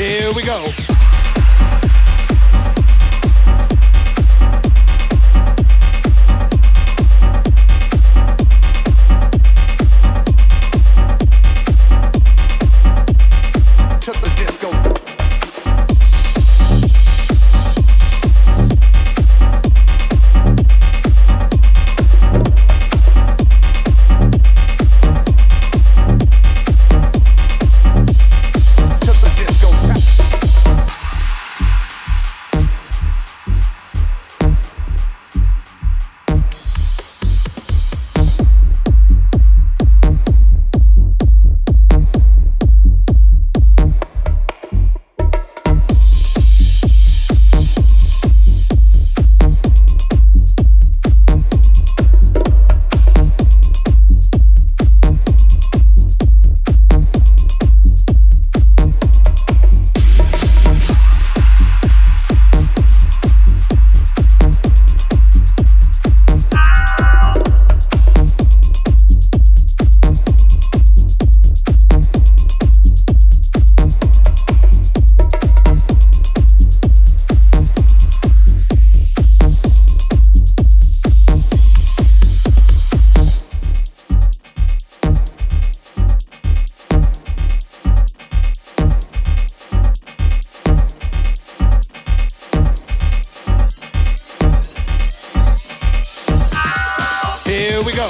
Here we go.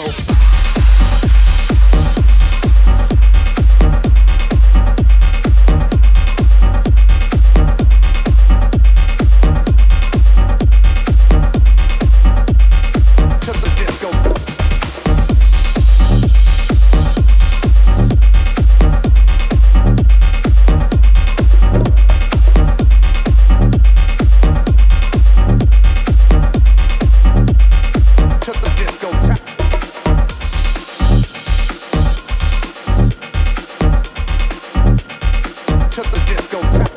show. to the discotheque.